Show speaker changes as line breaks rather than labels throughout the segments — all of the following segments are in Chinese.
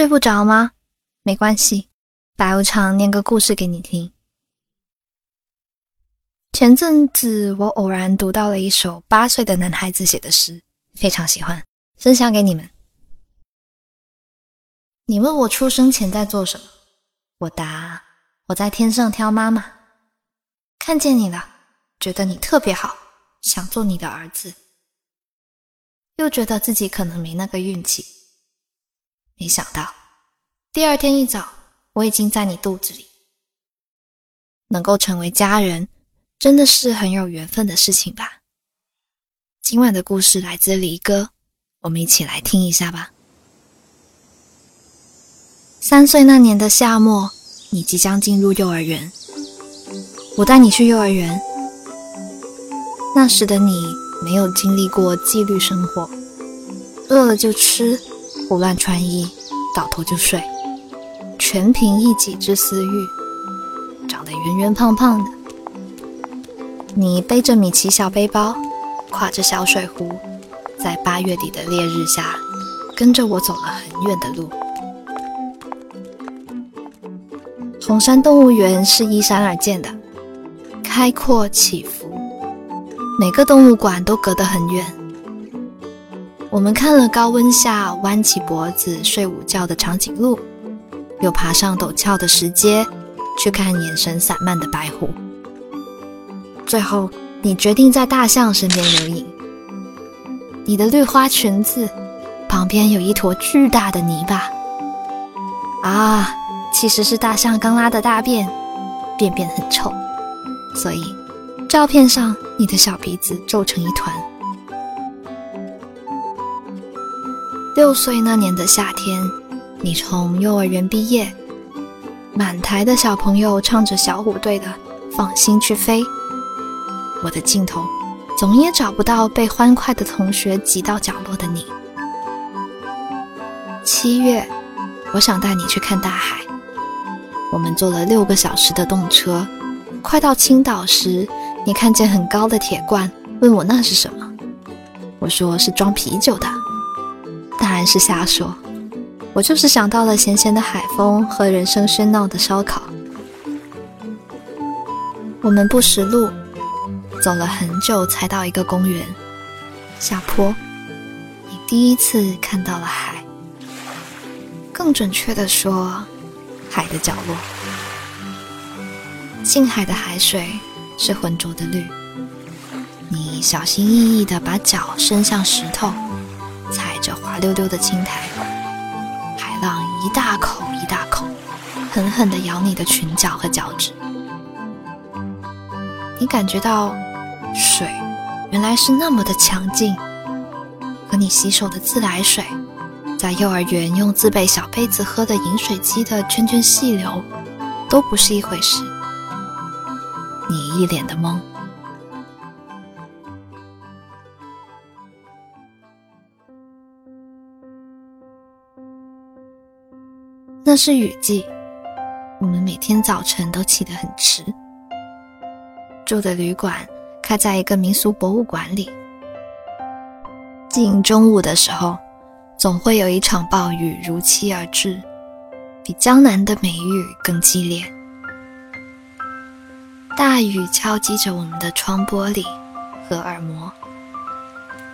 睡不着吗？没关系，白无常念个故事给你听。前阵子我偶然读到了一首八岁的男孩子写的诗，非常喜欢，分享给你们。你问我出生前在做什么？我答：我在天上挑妈妈，看见你了，觉得你特别好，想做你的儿子，又觉得自己可能没那个运气。没想到第二天一早，我已经在你肚子里，能够成为家人。真的是很有缘分的事情吧。今晚的故事来自离歌，我们一起来听一下吧。三岁那年的夏末，你即将进入幼儿园，我带你去幼儿园。那时的你没有经历过纪律生活，饿了就吃，胡乱穿衣，倒头就睡，全凭一己之私欲，长得圆圆胖胖的。你背着米奇小背包，挎着小水壶，在八月底的烈日下，跟着我走了很远的路。红山动物园是依山而建的，开阔起伏，每个动物馆都隔得很远。我们看了高温下弯起脖子睡午觉的长颈鹿，又爬上陡峭的石阶，去看眼神散漫的白虎。最后，你决定在大象身边留影。你的绿花裙子旁边有一坨巨大的泥巴，啊，其实是大象刚拉的大便，便便很臭，所以照片上你的小鼻子皱成一团。六岁那年的夏天，你从幼儿园毕业，满台的小朋友唱着小虎队的《放心去飞》。我的镜头总也找不到被欢快的同学挤到角落的你。七月，我想带你去看大海。我们坐了六个小时的动车，快到青岛时，你看见很高的铁罐，问我那是什么。我说是装啤酒的，然是瞎说。我就是想到了咸咸的海风和人声喧闹的烧烤。我们不识路。走了很久才到一个公园，下坡，你第一次看到了海。更准确的说，海的角落。近海的海水是浑浊的绿。你小心翼翼的把脚伸向石头，溜溜的青苔，海浪一大口一大口，狠狠地咬你的裙角和脚趾。你感觉到。水原来是那么的强劲，和你洗手的自来水，在幼儿园用自备小杯子喝的饮水机的涓涓细流，都不是一回事。你一脸的懵。那是雨季，我们每天早晨都起得很迟，住的旅馆。开在一个民俗博物馆里。近中午的时候，总会有一场暴雨如期而至，比江南的梅雨更激烈。大雨敲击着我们的窗玻璃和耳膜。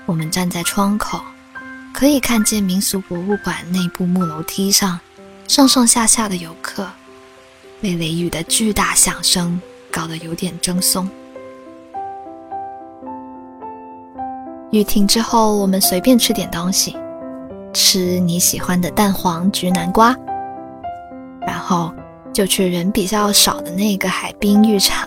我们站在窗口，可以看见民俗博物馆内部木楼梯上上上下下的游客，被雷雨的巨大响声搞得有点怔松。雨停之后，我们随便吃点东西，吃你喜欢的蛋黄焗南瓜，然后就去人比较少的那个海滨浴场。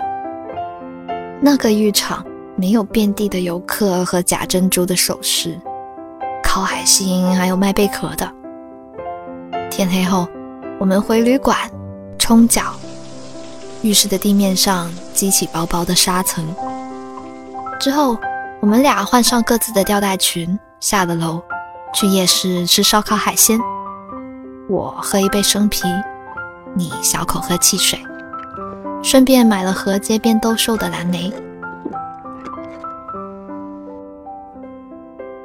那个浴场没有遍地的游客和假珍珠的首饰，烤海星还有卖贝壳的。天黑后，我们回旅馆冲脚，浴室的地面上激起薄薄的沙层，之后。我们俩换上各自的吊带裙，下了楼，去夜市吃烧烤海鲜。我喝一杯生啤，你小口喝汽水，顺便买了盒街边兜售的蓝莓。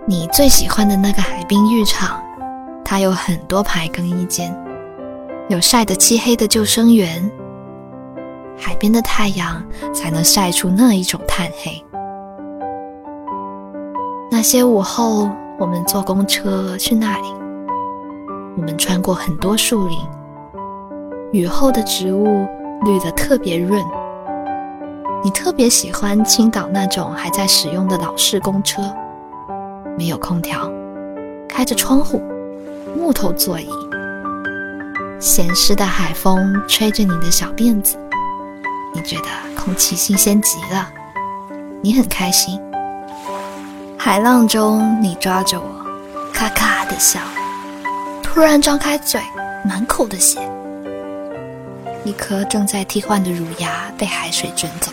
你最喜欢的那个海滨浴场，它有很多排更衣间，有晒得漆黑的救生员。海边的太阳才能晒出那一种炭黑。那些午后，我们坐公车去那里。我们穿过很多树林，雨后的植物绿得特别润。你特别喜欢青岛那种还在使用的老式公车，没有空调，开着窗户，木头座椅，咸湿的海风吹着你的小辫子。你觉得空气新鲜极了，你很开心。海浪中，你抓着我，咔咔的笑，突然张开嘴，满口的血。一颗正在替换的乳牙被海水卷走。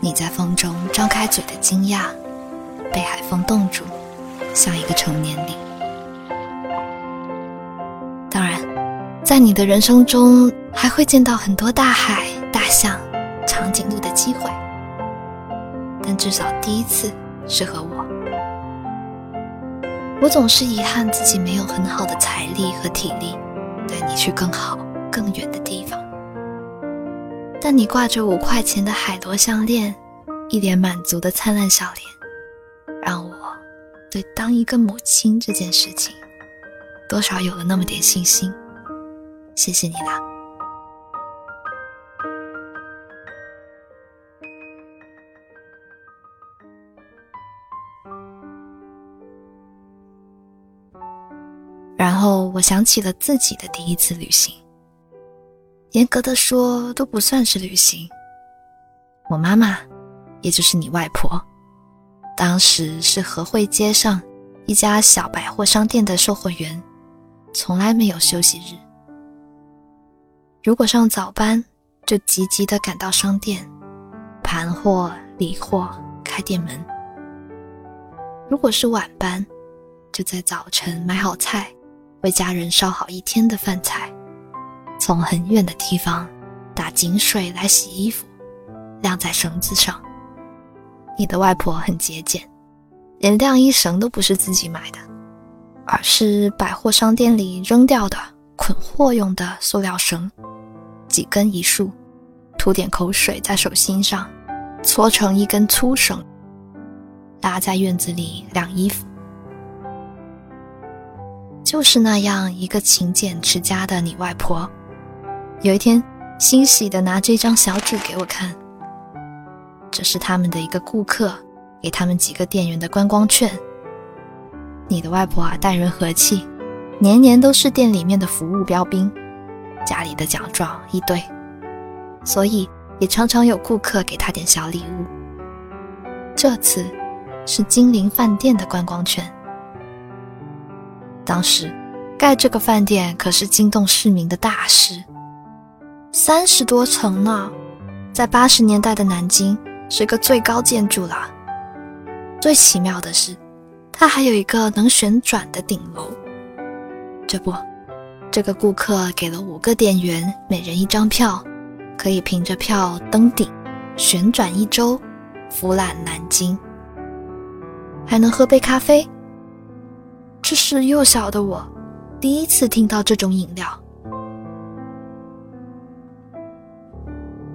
你在风中张开嘴的惊讶，被海风冻住，像一个成年礼。在你的人生中。还会见到很多大海、大象、长颈鹿的机会，但至少第一次是和我。我总是遗憾自己没有很好的财力和体力，带你去更好、更远的地方。但你挂着五块钱的海螺项链，一脸满足的灿烂笑脸，让我对当一个母亲这件事情，多少有了那么点信心。谢谢你啦。然后我想起了自己的第一次旅行。严格的说，都不算是旅行。我妈妈，也就是你外婆，当时是和汇街上一家小百货商店的售货员，从来没有休息日。如果上早班，就急急地赶到商店，盘货、理货、开店门；如果是晚班，就在早晨买好菜。为家人烧好一天的饭菜，从很远的地方打井水来洗衣服，晾在绳子上。你的外婆很节俭，连晾衣绳都不是自己买的，而是百货商店里扔掉的捆货用的塑料绳，几根一束，涂点口水在手心上，搓成一根粗绳，拉在院子里晾衣服。就是那样一个勤俭持家的你外婆，有一天欣喜地拿这张小纸给我看。这是他们的一个顾客给他们几个店员的观光券。你的外婆啊，待人和气，年年都是店里面的服务标兵，家里的奖状一堆，所以也常常有顾客给他点小礼物。这次是金陵饭店的观光券。当时，盖这个饭店可是惊动市民的大事。三十多层呢，在八十年代的南京是个最高建筑了。最奇妙的是，它还有一个能旋转的顶楼。这不，这个顾客给了五个店员每人一张票，可以凭着票登顶，旋转一周，俯览南京，还能喝杯咖啡。这是幼小的我第一次听到这种饮料。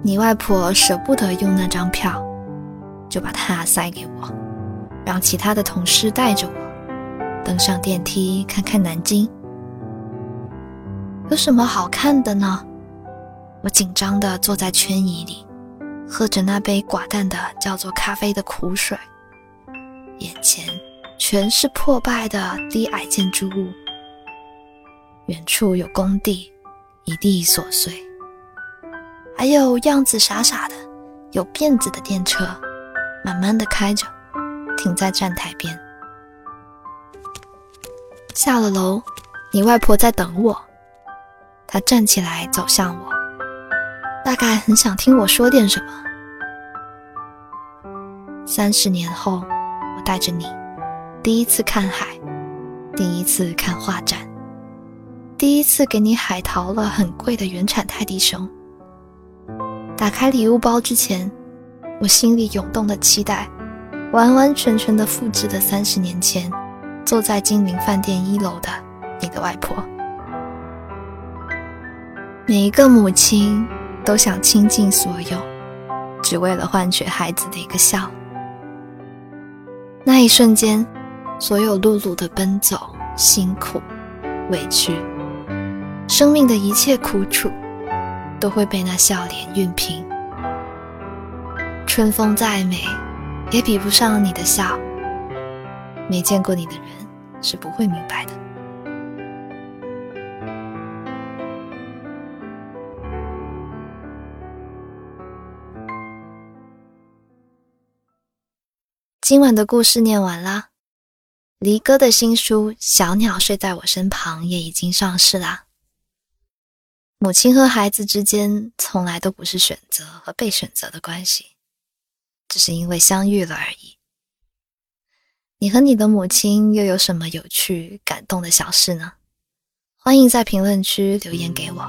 你外婆舍不得用那张票，就把它塞给我，让其他的同事带着我登上电梯看看南京。有什么好看的呢？我紧张地坐在圈椅里，喝着那杯寡淡的叫做咖啡的苦水，眼前。全是破败的低矮建筑物，远处有工地，一地琐碎，还有样子傻傻的、有辫子的电车，慢慢的开着，停在站台边。下了楼，你外婆在等我，他站起来走向我，大概很想听我说点什么。三十年后，我带着你。第一次看海，第一次看画展，第一次给你海淘了很贵的原产泰迪熊。打开礼物包之前，我心里涌动的期待，完完全全的复制了三十年前
坐在金陵饭店一楼的你的外婆。每一个母亲都想倾尽所有，只为了换取孩子的一个笑。那一瞬间，所有碌碌的奔走、辛苦、委屈，生命的一切苦楚，都会被那笑脸熨平。春风再美，也比不上你的笑。没见过你的人是不会明白的。今晚的故事念完啦，离哥的新书《小鸟睡在我身旁》也已经上市啦。母亲和孩子之间从来都不是选择和被选择的关系，只是因为相遇了而已。你和你的母亲又有什么有趣、感动的小事呢？欢迎在评论区留言给我。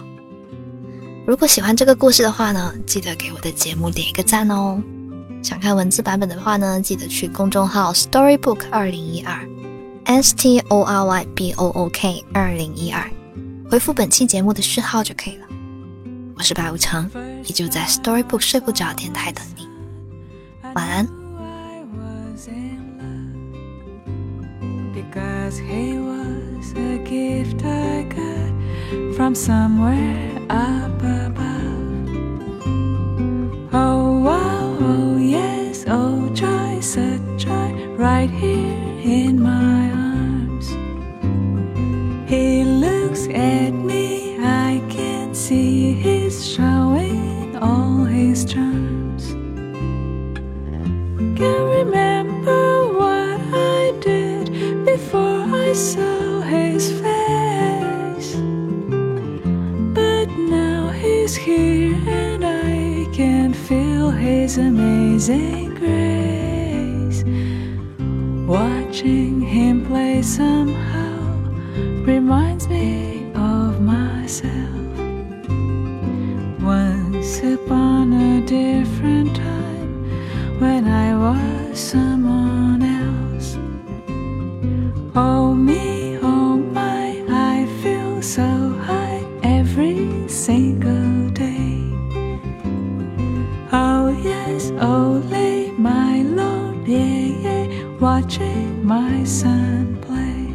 如果喜欢这个故事的话呢，记得给我的节目点一个赞哦。想看文字版本的话呢，记得去公众号 Storybook 二零一二，S T O R Y B O O K 二零一二，回复本期节目的序号就可以了。我是白无常，依旧在 Storybook 睡不着电台等你，晚安。right Upon a different time when I was someone else. Oh, me, oh, my, I feel so high every single day. Oh, yes, oh, lay, my Lord, yeah, yeah watching my son play.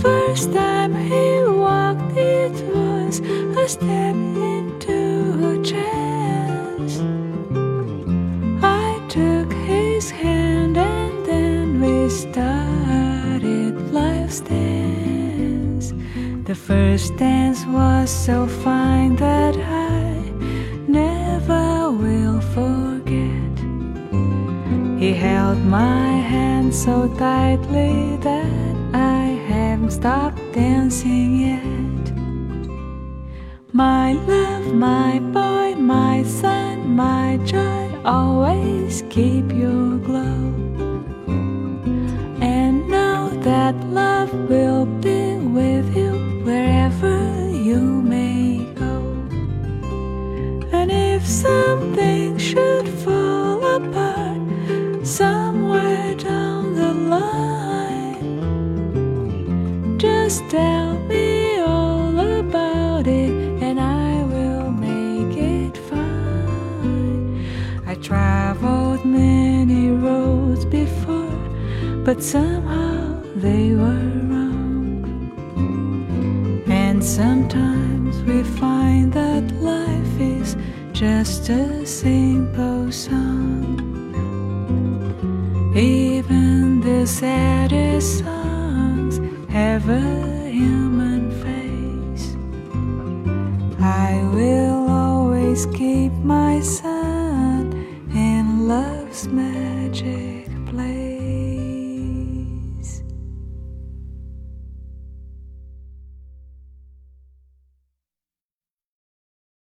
First time he walked, it step into a chance. I took his hand and then we started life's dance. The first dance was so fine that I never will forget. He held my hand so tightly that I haven't stopped dancing yet. My love, my boy, my son, my joy, always keep your glow. And know that love will be with you wherever you may go. And if something should fall apart, somewhere down the line. Just tell but somehow they were wrong. And sometimes we find that life is just a simple song. Even the saddest songs have a